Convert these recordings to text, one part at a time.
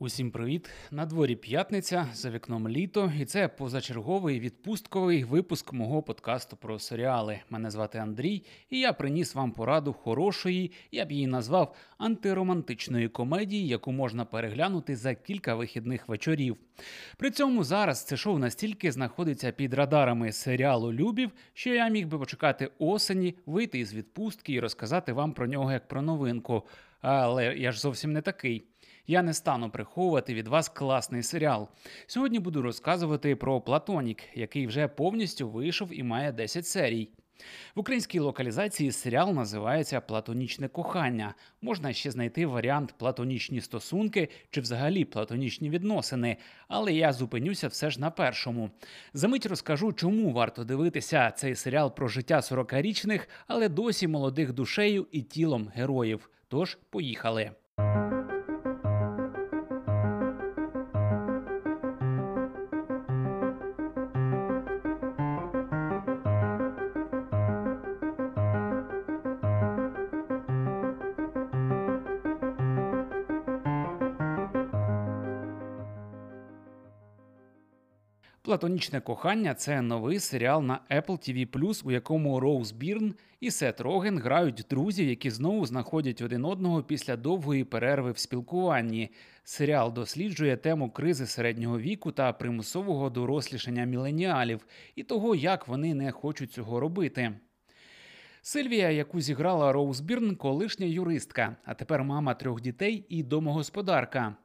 Усім привіт! На дворі п'ятниця за вікном літо, і це позачерговий відпустковий випуск мого подкасту про серіали. Мене звати Андрій, і я приніс вам пораду хорошої, я б її назвав антиромантичної комедії, яку можна переглянути за кілька вихідних вечорів. При цьому зараз це шоу настільки знаходиться під радарами серіалу Любів, що я міг би почекати осені, вийти із відпустки і розказати вам про нього як про новинку. Але я ж зовсім не такий. Я не стану приховувати від вас класний серіал. Сьогодні буду розказувати про Платонік, який вже повністю вийшов і має 10 серій. В українській локалізації серіал називається Платонічне кохання. Можна ще знайти варіант платонічні стосунки чи взагалі платонічні відносини, але я зупинюся все ж на першому. Замить розкажу, чому варто дивитися цей серіал про життя 40-річних, але досі молодих душею і тілом героїв. Тож поїхали. Платонічне кохання це новий серіал на Apple TV+, у якому Роуз Бірн і Сет Роген грають друзів, які знову знаходять один одного після довгої перерви в спілкуванні. Серіал досліджує тему кризи середнього віку та примусового дорослішання міленіалів і того, як вони не хочуть цього робити. Сильвія, яку зіграла Роуз Бірн, колишня юристка, а тепер мама трьох дітей і домогосподарка.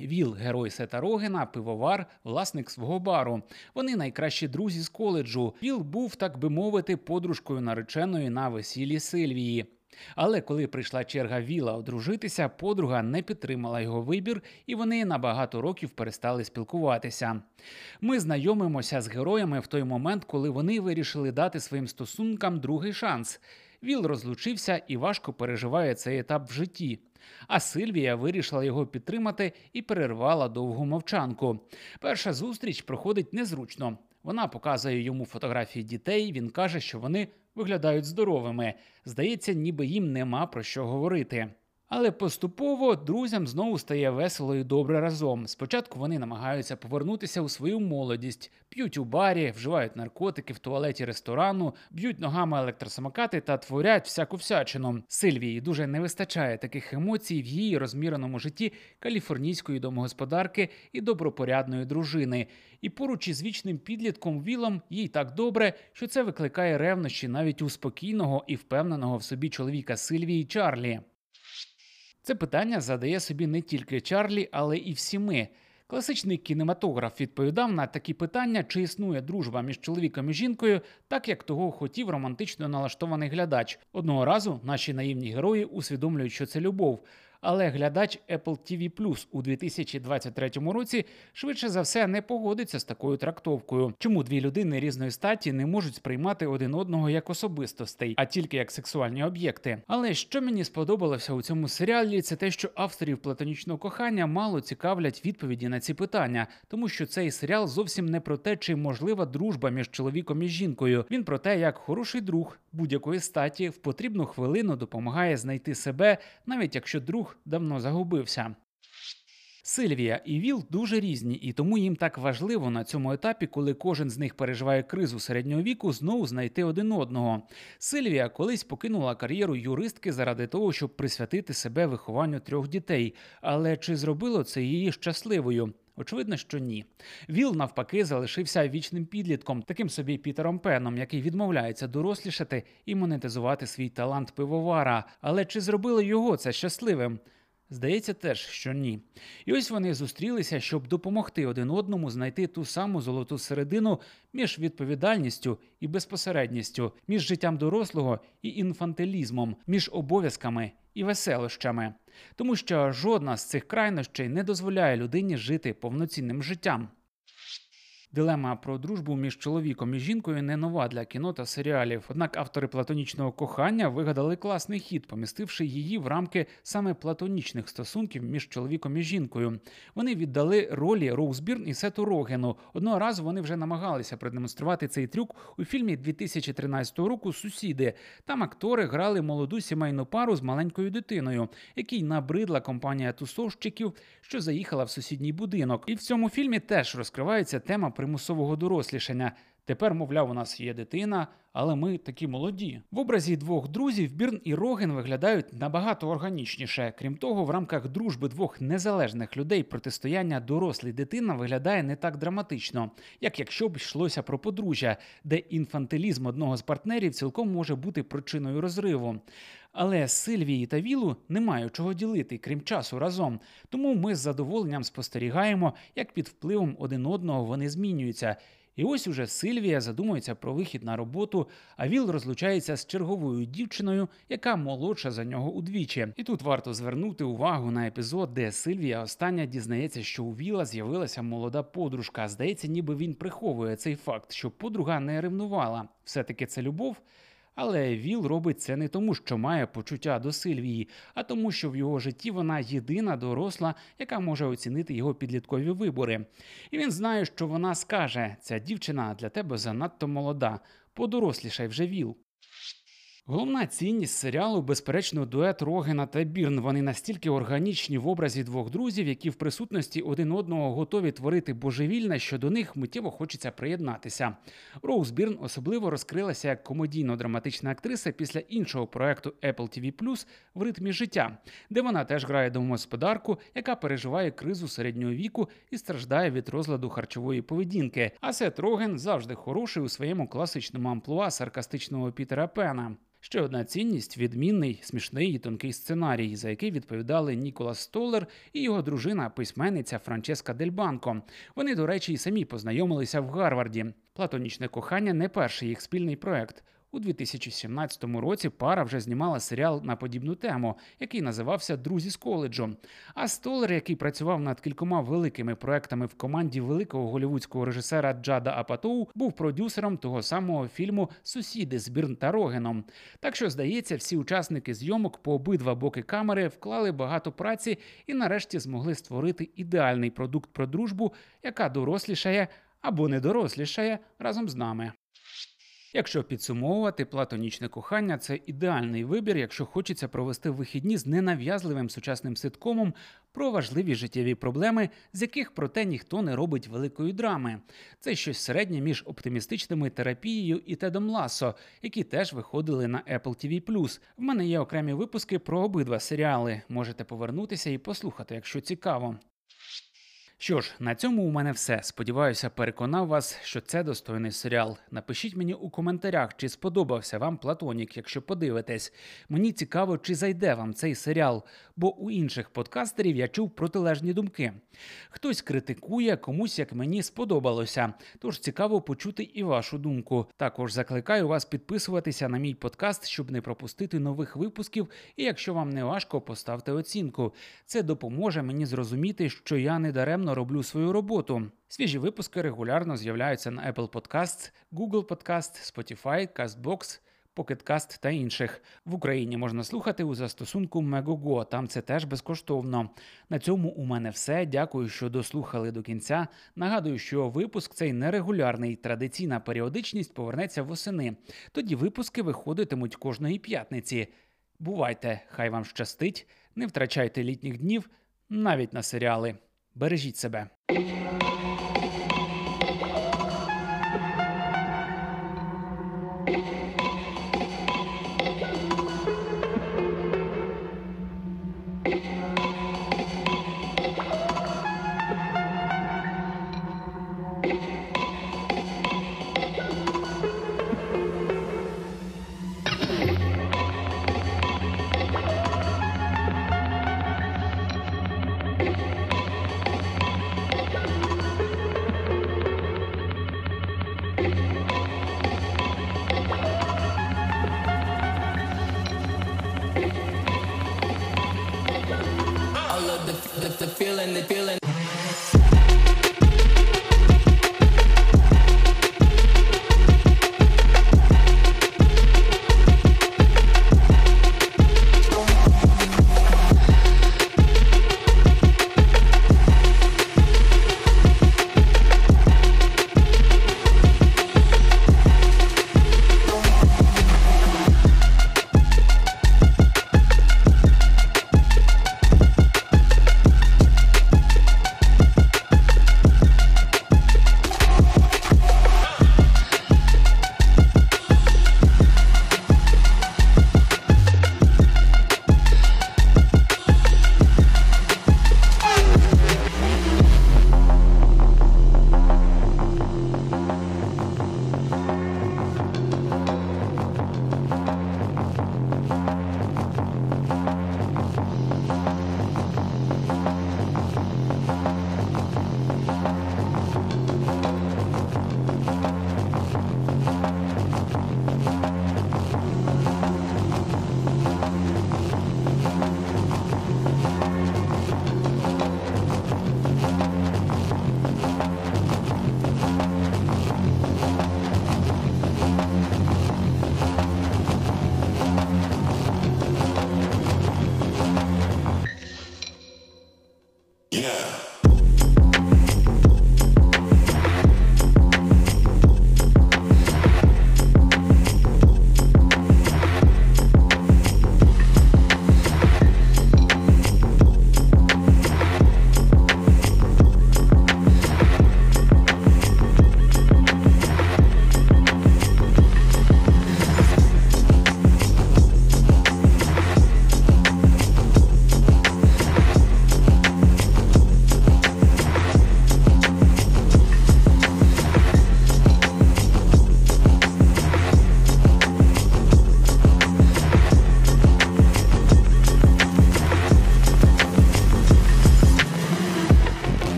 Віл, герой Сета Рогена, пивовар, власник свого бару. Вони найкращі друзі з коледжу. Віл був, так би мовити, подружкою нареченої на весіллі Сильвії. Але коли прийшла черга Віла одружитися, подруга не підтримала його вибір, і вони на багато років перестали спілкуватися. Ми знайомимося з героями в той момент, коли вони вирішили дати своїм стосункам другий шанс. Віл розлучився і важко переживає цей етап в житті. А Сильвія вирішила його підтримати і перервала довгу мовчанку. Перша зустріч проходить незручно. Вона показує йому фотографії дітей. Він каже, що вони виглядають здоровими. Здається, ніби їм нема про що говорити. Але поступово друзям знову стає весело і добре разом. Спочатку вони намагаються повернутися у свою молодість, п'ють у барі, вживають наркотики в туалеті ресторану, б'ють ногами електросамокати та творять всяку всячину. Сильвії дуже не вистачає таких емоцій в її розміреному житті каліфорнійської домогосподарки і добропорядної дружини. І поруч із вічним підлітком Вілом їй так добре, що це викликає ревнощі навіть у спокійного і впевненого в собі чоловіка Сильвії Чарлі. Це питання задає собі не тільки Чарлі, але і всі ми. Класичний кінематограф відповідав на такі питання, чи існує дружба між чоловіком і жінкою, так як того хотів романтично налаштований глядач. Одного разу наші наївні герої усвідомлюють, що це любов. Але глядач Apple TV Plus у 2023 році швидше за все не погодиться з такою трактовкою. Чому дві людини різної статі не можуть сприймати один одного як особистостей, а тільки як сексуальні об'єкти? Але що мені сподобалося у цьому серіалі, це те, що авторів платонічного кохання мало цікавлять відповіді на ці питання, тому що цей серіал зовсім не про те, чи можлива дружба між чоловіком і жінкою. Він про те, як хороший друг будь-якої статі в потрібну хвилину допомагає знайти себе, навіть якщо друг давно загубився. Сильвія і Віл дуже різні, і тому їм так важливо на цьому етапі, коли кожен з них переживає кризу середнього віку, знову знайти один одного. Сильвія колись покинула кар'єру юристки заради того, щоб присвятити себе вихованню трьох дітей. Але чи зробило це її щасливою? Очевидно, що ні. Віл, навпаки, залишився вічним підлітком, таким собі Пітером Пеном, який відмовляється дорослішати і монетизувати свій талант пивовара. Але чи зробило його це щасливим? Здається, теж, що ні. І ось вони зустрілися, щоб допомогти один одному знайти ту саму золоту середину між відповідальністю і безпосередністю, між життям дорослого і інфантилізмом, між обов'язками і веселощами, тому що жодна з цих крайнощей не дозволяє людині жити повноцінним життям. Дилема про дружбу між чоловіком і жінкою не нова для кіно та серіалів. Однак автори платонічного кохання вигадали класний хід, помістивши її в рамки саме платонічних стосунків між чоловіком і жінкою. Вони віддали ролі Роуз Бірн і Сету Рогену. Одного разу вони вже намагалися продемонструвати цей трюк у фільмі 2013 року Сусіди. Там актори грали молоду сімейну пару з маленькою дитиною, який набридла компанія тусовщиків, що заїхала в сусідній будинок. І в цьому фільмі теж розкривається тема примусового дорослішання. Тепер, мовляв, у нас є дитина, але ми такі молоді. В образі двох друзів Бірн і Роген виглядають набагато органічніше. Крім того, в рамках дружби двох незалежних людей протистояння дорослий дитина виглядає не так драматично, як якщо б йшлося про подружжя, де інфантилізм одного з партнерів цілком може бути причиною розриву. Але Сильвії та Вілу немає чого ділити, крім часу разом. Тому ми з задоволенням спостерігаємо, як під впливом один одного вони змінюються. І ось уже Сильвія задумується про вихід на роботу, а Віл розлучається з черговою дівчиною, яка молодша за нього удвічі. І тут варто звернути увагу на епізод, де Сильвія остання дізнається, що у Віла з'явилася молода подружка. Здається, ніби він приховує цей факт, що подруга не ревнувала. Все таки це любов. Але Віл робить це не тому, що має почуття до Сильвії, а тому, що в його житті вона єдина доросла, яка може оцінити його підліткові вибори. І він знає, що вона скаже: ця дівчина для тебе занадто молода, подорослішай вже Віл. Головна цінність серіалу, безперечно, дует Рогена та Бірн. Вони настільки органічні в образі двох друзів, які в присутності один одного готові творити божевільне, що до них миттєво хочеться приєднатися. Роуз Бірн особливо розкрилася як комедійно-драматична актриса після іншого проекту Apple TV+, в ритмі життя, де вона теж грає домогосподарку, яка переживає кризу середнього віку і страждає від розладу харчової поведінки. А Сет Роген завжди хороший у своєму класичному амплуа саркастичного Пітера Пена. Ще одна цінність відмінний, смішний і тонкий сценарій, за який відповідали Ніколас Столер і його дружина, письменниця Франческа Дельбанко. Вони, до речі, і самі познайомилися в Гарварді. Платонічне кохання не перший їх спільний проект. У 2017 році пара вже знімала серіал на подібну тему, який називався Друзі з коледжу. А Столер, який працював над кількома великими проектами в команді великого голівудського режисера Джада Апатоу, був продюсером того самого фільму Сусіди з Бірн та Рогеном. Так що, здається, всі учасники зйомок по обидва боки камери вклали багато праці і нарешті змогли створити ідеальний продукт про дружбу, яка дорослішає або не дорослішає разом з нами. Якщо підсумовувати, платонічне кохання це ідеальний вибір, якщо хочеться провести вихідні з ненав'язливим сучасним ситкомом про важливі життєві проблеми, з яких проте ніхто не робить великої драми. Це щось середнє між оптимістичними терапією і Тедом Ласо, які теж виходили на Apple TV+. В мене є окремі випуски про обидва серіали. Можете повернутися і послухати, якщо цікаво. Що ж, на цьому у мене все. Сподіваюся, переконав вас, що це достойний серіал. Напишіть мені у коментарях, чи сподобався вам Платонік, якщо подивитесь. Мені цікаво, чи зайде вам цей серіал, бо у інших подкастерів я чув протилежні думки. Хтось критикує, комусь як мені сподобалося. Тож цікаво почути і вашу думку. Також закликаю вас підписуватися на мій подкаст, щоб не пропустити нових випусків. І якщо вам не важко, поставте оцінку. Це допоможе мені зрозуміти, що я не даремно системно роблю свою роботу. Свіжі випуски регулярно з'являються на Apple Podcasts, Google Podcast, Spotify, CastBox, Pocketcast та інших. В Україні можна слухати у застосунку Megogo, там це теж безкоштовно. На цьому у мене все. Дякую, що дослухали до кінця. Нагадую, що випуск цей нерегулярний. Традиційна періодичність повернеться восени. Тоді випуски виходитимуть кожної п'ятниці. Бувайте, хай вам щастить, не втрачайте літніх днів навіть на серіали. Бережіть себе.